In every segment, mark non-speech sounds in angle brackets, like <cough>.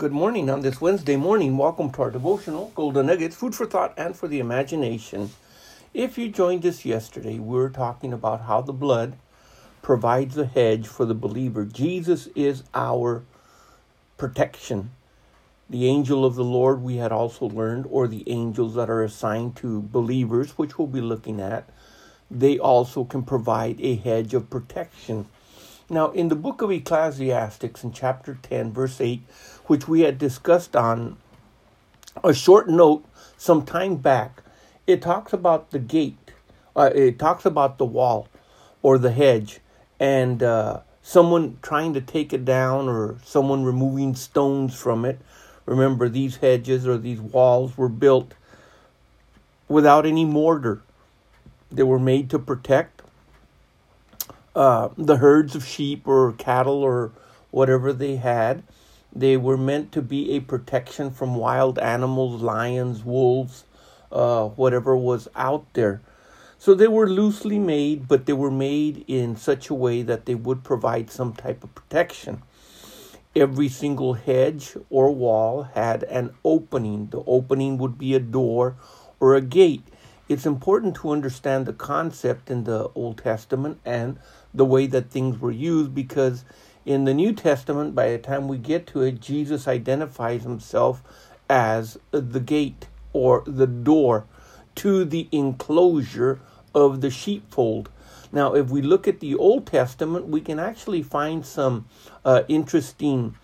Good morning on this Wednesday morning. Welcome to our devotional, Golden Nuggets, food for thought and for the imagination. If you joined us yesterday, we were talking about how the blood provides a hedge for the believer. Jesus is our protection. The angel of the Lord, we had also learned, or the angels that are assigned to believers, which we'll be looking at, they also can provide a hedge of protection. Now, in the book of Ecclesiastes, in chapter 10, verse 8, which we had discussed on a short note some time back, it talks about the gate, uh, it talks about the wall or the hedge, and uh, someone trying to take it down or someone removing stones from it. Remember, these hedges or these walls were built without any mortar. They were made to protect uh, the herds of sheep or cattle or whatever they had. They were meant to be a protection from wild animals, lions, wolves, uh, whatever was out there. So they were loosely made, but they were made in such a way that they would provide some type of protection. Every single hedge or wall had an opening. The opening would be a door or a gate. It's important to understand the concept in the Old Testament and the way that things were used because in the New Testament, by the time we get to it, Jesus identifies himself as the gate or the door to the enclosure of the sheepfold. Now, if we look at the Old Testament, we can actually find some uh, interesting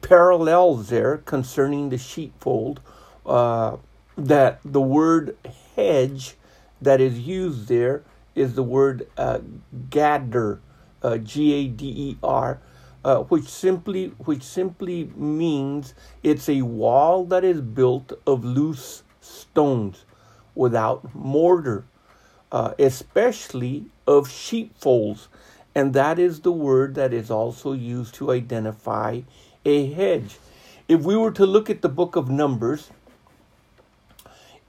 parallels there concerning the sheepfold. Uh, that the word hedge that is used there is the word uh, gader, uh, G A D E R, uh, which simply which simply means it's a wall that is built of loose stones, without mortar, uh, especially of sheepfolds, and that is the word that is also used to identify a hedge. If we were to look at the book of Numbers,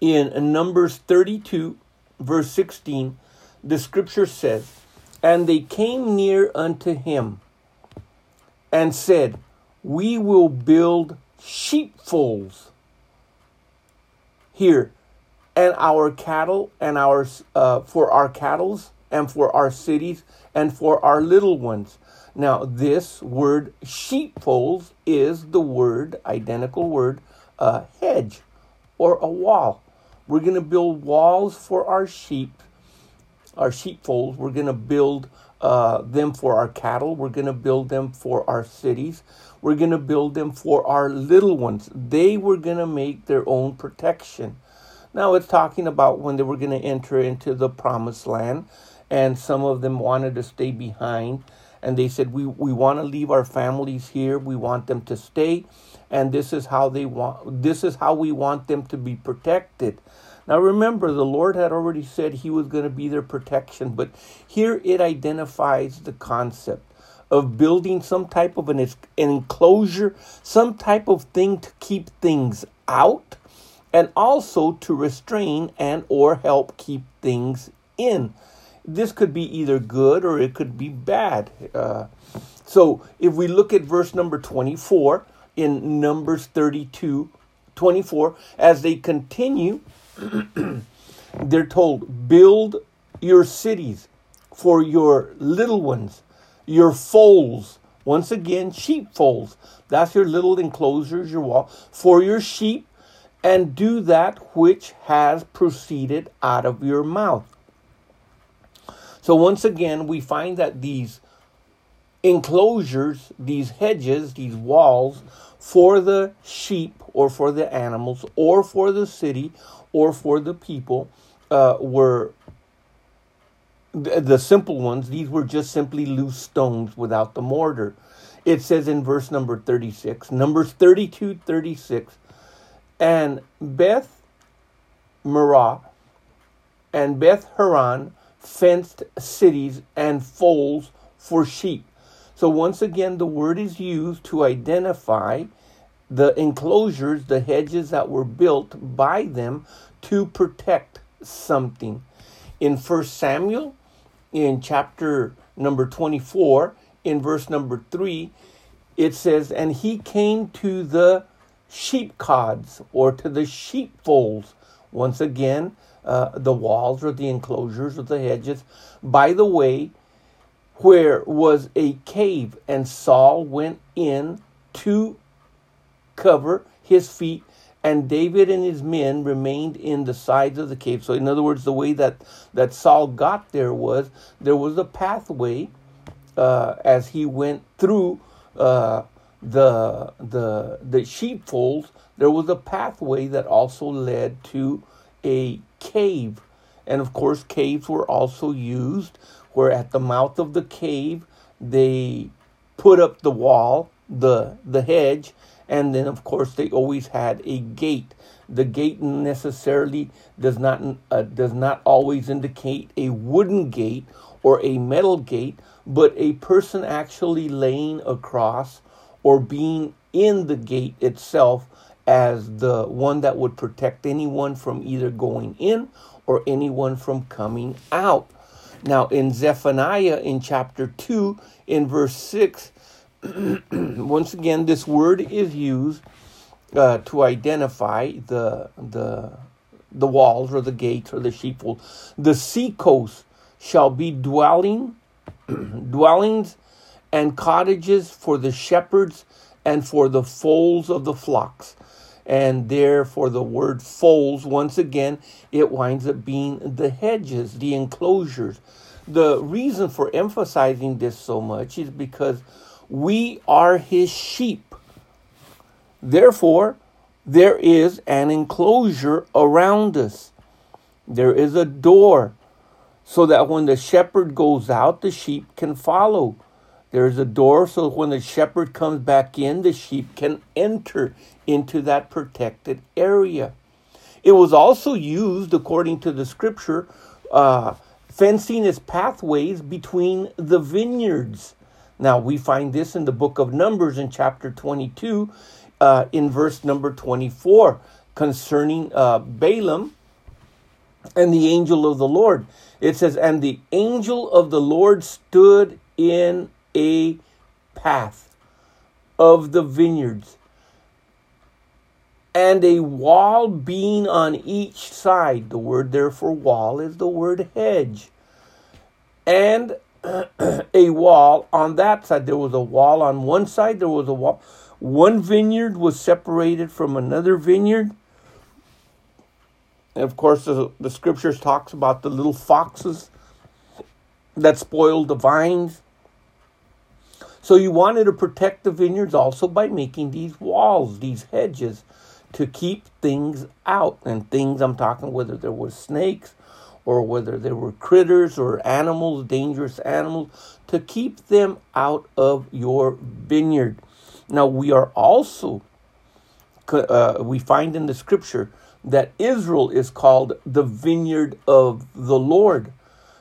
in Numbers 32, verse 16, the scripture says, And they came near unto him and said, We will build sheepfolds here, and our cattle, and our uh, for our cattle's, and for our cities, and for our little ones. Now, this word sheepfolds is the word, identical word, a hedge or a wall. We're going to build walls for our sheep our sheepfolds. We're going to build uh, them for our cattle. We're going to build them for our cities. We're going to build them for our little ones. They were going to make their own protection. Now it's talking about when they were going to enter into the promised land, and some of them wanted to stay behind. And they said, we, we want to leave our families here. We want them to stay. And this is how they want this is how we want them to be protected. Now remember, the Lord had already said He was going to be their protection, but here it identifies the concept of building some type of an, enclosure, some type of thing to keep things out, and also to restrain and or help keep things in. This could be either good or it could be bad. Uh, so if we look at verse number 24 in Numbers 32, 24, as they continue <clears throat> they're told, build your cities for your little ones, your foals. Once again, sheep folds. That's your little enclosures, your wall, for your sheep, and do that which has proceeded out of your mouth. So, once again, we find that these enclosures, these hedges, these walls for the sheep or for the animals or for the city or for the people uh, were the simple ones, these were just simply loose stones without the mortar. It says in verse number 36, Numbers 32 36, and Beth Marah and Beth Haran fenced cities and folds for sheep. So once again, the word is used to identify the enclosures, the hedges that were built by them to protect something. In 1 Samuel, in chapter number 24, in verse number 3, it says, And he came to the sheepcotes or to the sheepfolds. Once again, uh, the walls or the enclosures or the hedges. By the way, where was a cave, and Saul went in to cover his feet, and David and his men remained in the sides of the cave. So, in other words, the way that, that Saul got there was there was a pathway uh, as he went through uh, the the the sheepfolds. There was a pathway that also led to a cave, and of course, caves were also used. Where at the mouth of the cave they put up the wall, the the hedge, and then of course they always had a gate. The gate necessarily does not uh, does not always indicate a wooden gate or a metal gate, but a person actually laying across or being in the gate itself as the one that would protect anyone from either going in or anyone from coming out. Now, in Zephaniah in chapter 2, in verse 6, <clears throat> once again, this word is used uh, to identify the, the, the walls or the gates or the sheepfold. The seacoast shall be dwelling, <clears throat> dwellings and cottages for the shepherds and for the folds of the flocks. And therefore, the word folds, once again, it winds up being the hedges, the enclosures. The reason for emphasizing this so much is because we are his sheep. Therefore, there is an enclosure around us. There is a door so that when the shepherd goes out, the sheep can follow. There's a door so when the shepherd comes back in, the sheep can enter into that protected area. It was also used, according to the scripture, uh, fencing its pathways between the vineyards. Now, we find this in the book of Numbers in chapter 22, uh, in verse number 24, concerning uh, Balaam and the angel of the Lord. It says, And the angel of the Lord stood in a path of the vineyards, and a wall being on each side. The word there for wall is the word hedge. And a wall on that side. There was a wall on one side, there was a wall. One vineyard was separated from another vineyard. And of course, the, the scriptures talks about the little foxes that spoiled the vines. So you wanted to protect the vineyards also by making these walls, these hedges, to keep things out. And things I'm talking whether there were snakes or whether there were critters or animals, dangerous animals, to keep them out of your vineyard. Now we are also uh, we find in the scripture that Israel is called the vineyard of the Lord.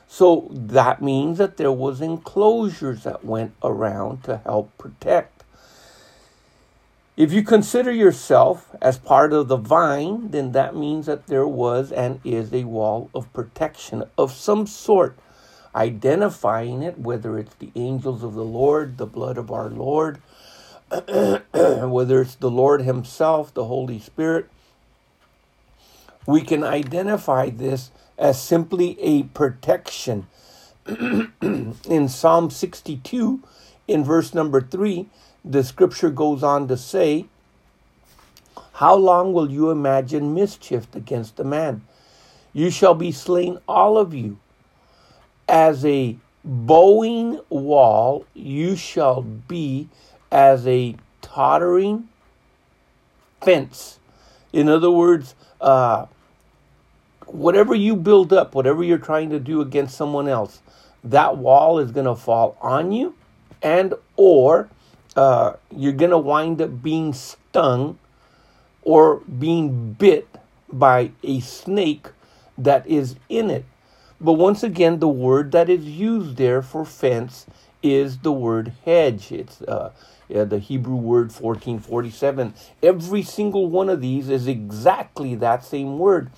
So that means that there was enclosures that went around to help protect. If you consider yourself as part of the vine, then that means that there was and is a wall of protection of some sort, identifying it, whether it's the angels of the Lord, the blood of our Lord, <clears throat> whether it's the Lord Himself, the Holy Spirit. We can identify this as simply a protection. <clears throat> in Psalm 62, in verse number 3, the scripture goes on to say, How long will you imagine mischief against a man? You shall be slain, all of you. As a bowing wall, you shall be as a tottering fence. In other words, uh, whatever you build up, whatever you're trying to do against someone else, that wall is going to fall on you, and or uh, you're to wind up being stung or being bit by a snake that is in it. But once again, the word that is used there for fence is the word hedge. It's uh, yeah, the Hebrew word 1447. Every single one of these is exactly that same word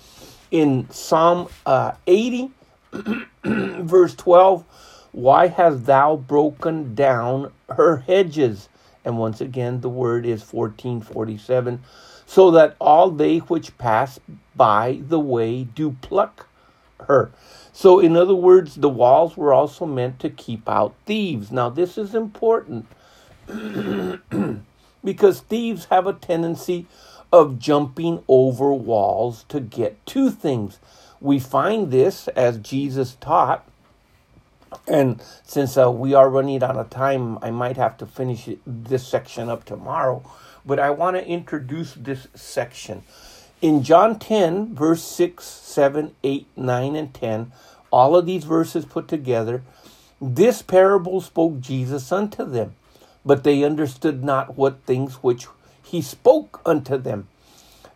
in Psalm uh, 80, <clears throat> verse 12, why hast thou broken down her hedges And once again, the word is 1447. So that all they which pass by the way do pluck her. So, in other words, the walls were also meant to keep out thieves. Now, this is important <clears throat> because thieves have a tendency of jumping over walls to get to things. We find this as Jesus taught. And since uh, we are running out of time, I might have to finish this section up tomorrow. But I want to introduce this section. In John 10, verse 6, 7, 8, 9, and 10, all of these verses put together, this parable spoke Jesus unto them, but they understood not what things which he spoke unto them.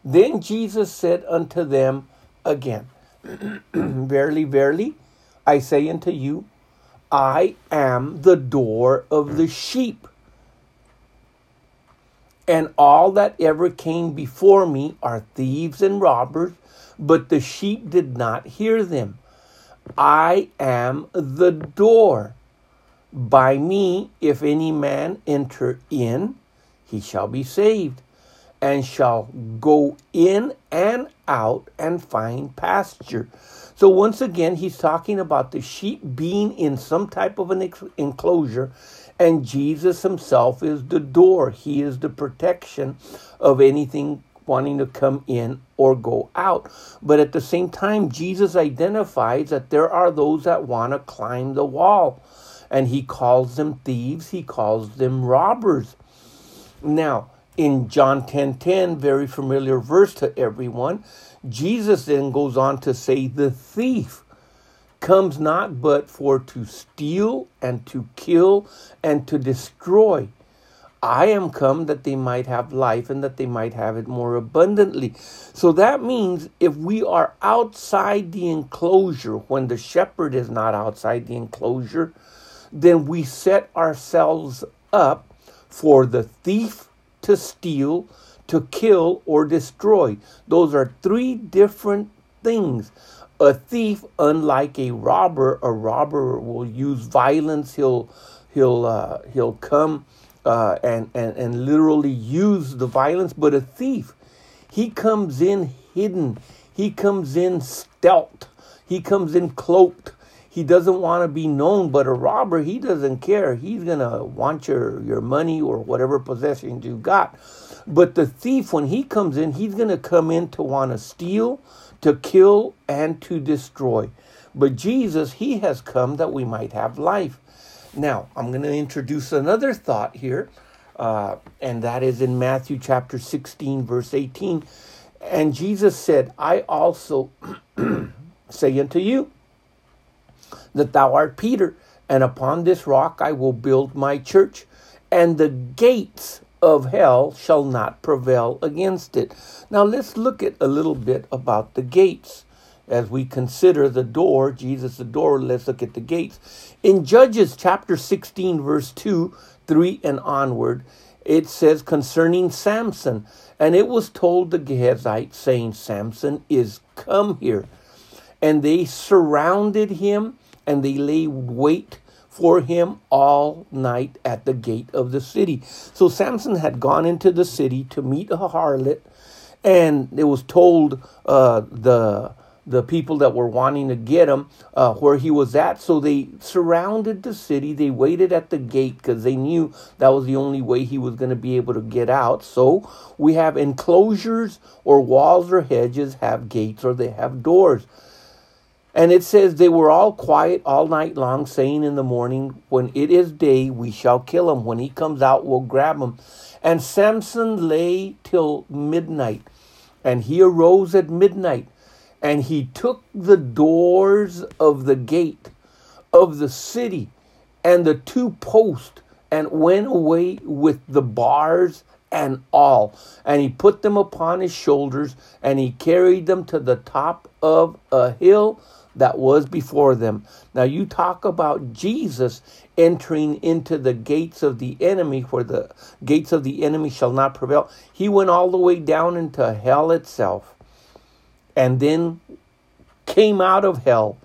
Then Jesus said unto them again, <clears throat> Verily, verily, I say unto you, I am the door of the hmm. sheep. And all that ever came before me are thieves and robbers, but the sheep did not hear them. I am the door. By me, if any man enter in, he shall be saved, and shall go in and out and find pasture. So, once again, he's talking about the sheep being in some type of an enclosure and Jesus himself is the door. He is the protection of anything wanting to come in or go out. But at the same time, Jesus identifies that there are those that want to climb the wall. And he calls them thieves, he calls them robbers. Now, in John 10:10, 10, 10, very familiar verse to everyone, Jesus then goes on to say the thief comes not but for to steal and to kill and to destroy. I am come that they might have life and that they might have it more abundantly. So that means if we are outside the enclosure, when the shepherd is not outside the enclosure, then we set ourselves up for the thief to steal, to kill, or destroy. Those are three different things. A thief, unlike a robber, a robber will use violence. He'll he'll uh, he'll come uh, and, and and literally use the violence. But a thief, he comes in hidden. He comes in stealth. He comes in cloaked. He doesn't want to be known. But a robber, he doesn't care. He's gonna want your your money or whatever possessions you got. But the thief, when he comes in, he's gonna come in to want to steal to kill and to destroy. But Jesus, He has come that we might have life. Now, I'm going to introduce another thought here, uh, and that is in Matthew chapter 16, verse 18. And Jesus said, I also <clears throat> say unto you that thou art Peter, and upon this rock I will build my church, and the gates of hell shall not prevail against it. Now let's look at a little bit about the gates. As we consider the door, Jesus the door, let's look at the gates. In Judges chapter 16, verse 2, 3 and onward, it says concerning Samson, and it was told the Gazites, saying, Samson is come here. And they surrounded him and they lay wait for him all night at the gate of the city. So Samson had gone into the city to meet a harlot, and it was told uh, the the people that were wanting to get him uh, where he was at. So they surrounded the city. They waited at the gate because they knew that was the only way he was going to be able to get out. So we have enclosures or walls or hedges have gates or they have doors. And it says they were all quiet all night long, saying in the morning, When it is day, we shall kill him. When he comes out, we'll grab him. And Samson lay till midnight. And he arose at midnight. And he took the doors of the gate of the city and the two posts and went away with the bars and all. And he put them upon his shoulders and he carried them to the top of a hill that was before them. Now, you talk about Jesus entering into the gates of the enemy, where the gates of the enemy shall not prevail. He went all the way down into hell itself and then came out of hell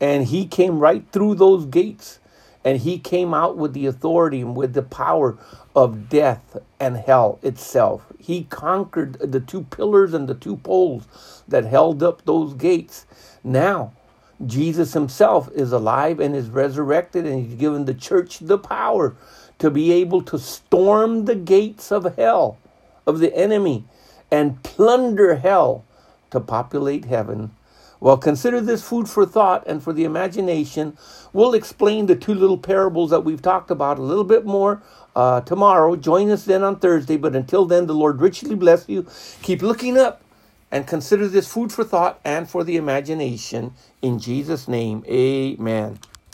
and he came right through those gates and he came out with the authority and with the power of death and hell itself. He conquered the two pillars and the two poles that held up those gates. Now, Jesus himself is alive and is resurrected, and he's given the church the power to be able to storm the gates of hell, of the enemy, and plunder hell to populate heaven. Well, consider this food for thought and for the imagination. We'll explain the two little parables that we've talked about a little bit more uh, tomorrow. Join us then on Thursday. But until then, the Lord richly bless you. Keep looking up and consider this food for thought and for the imagination. In Jesus' name, amen.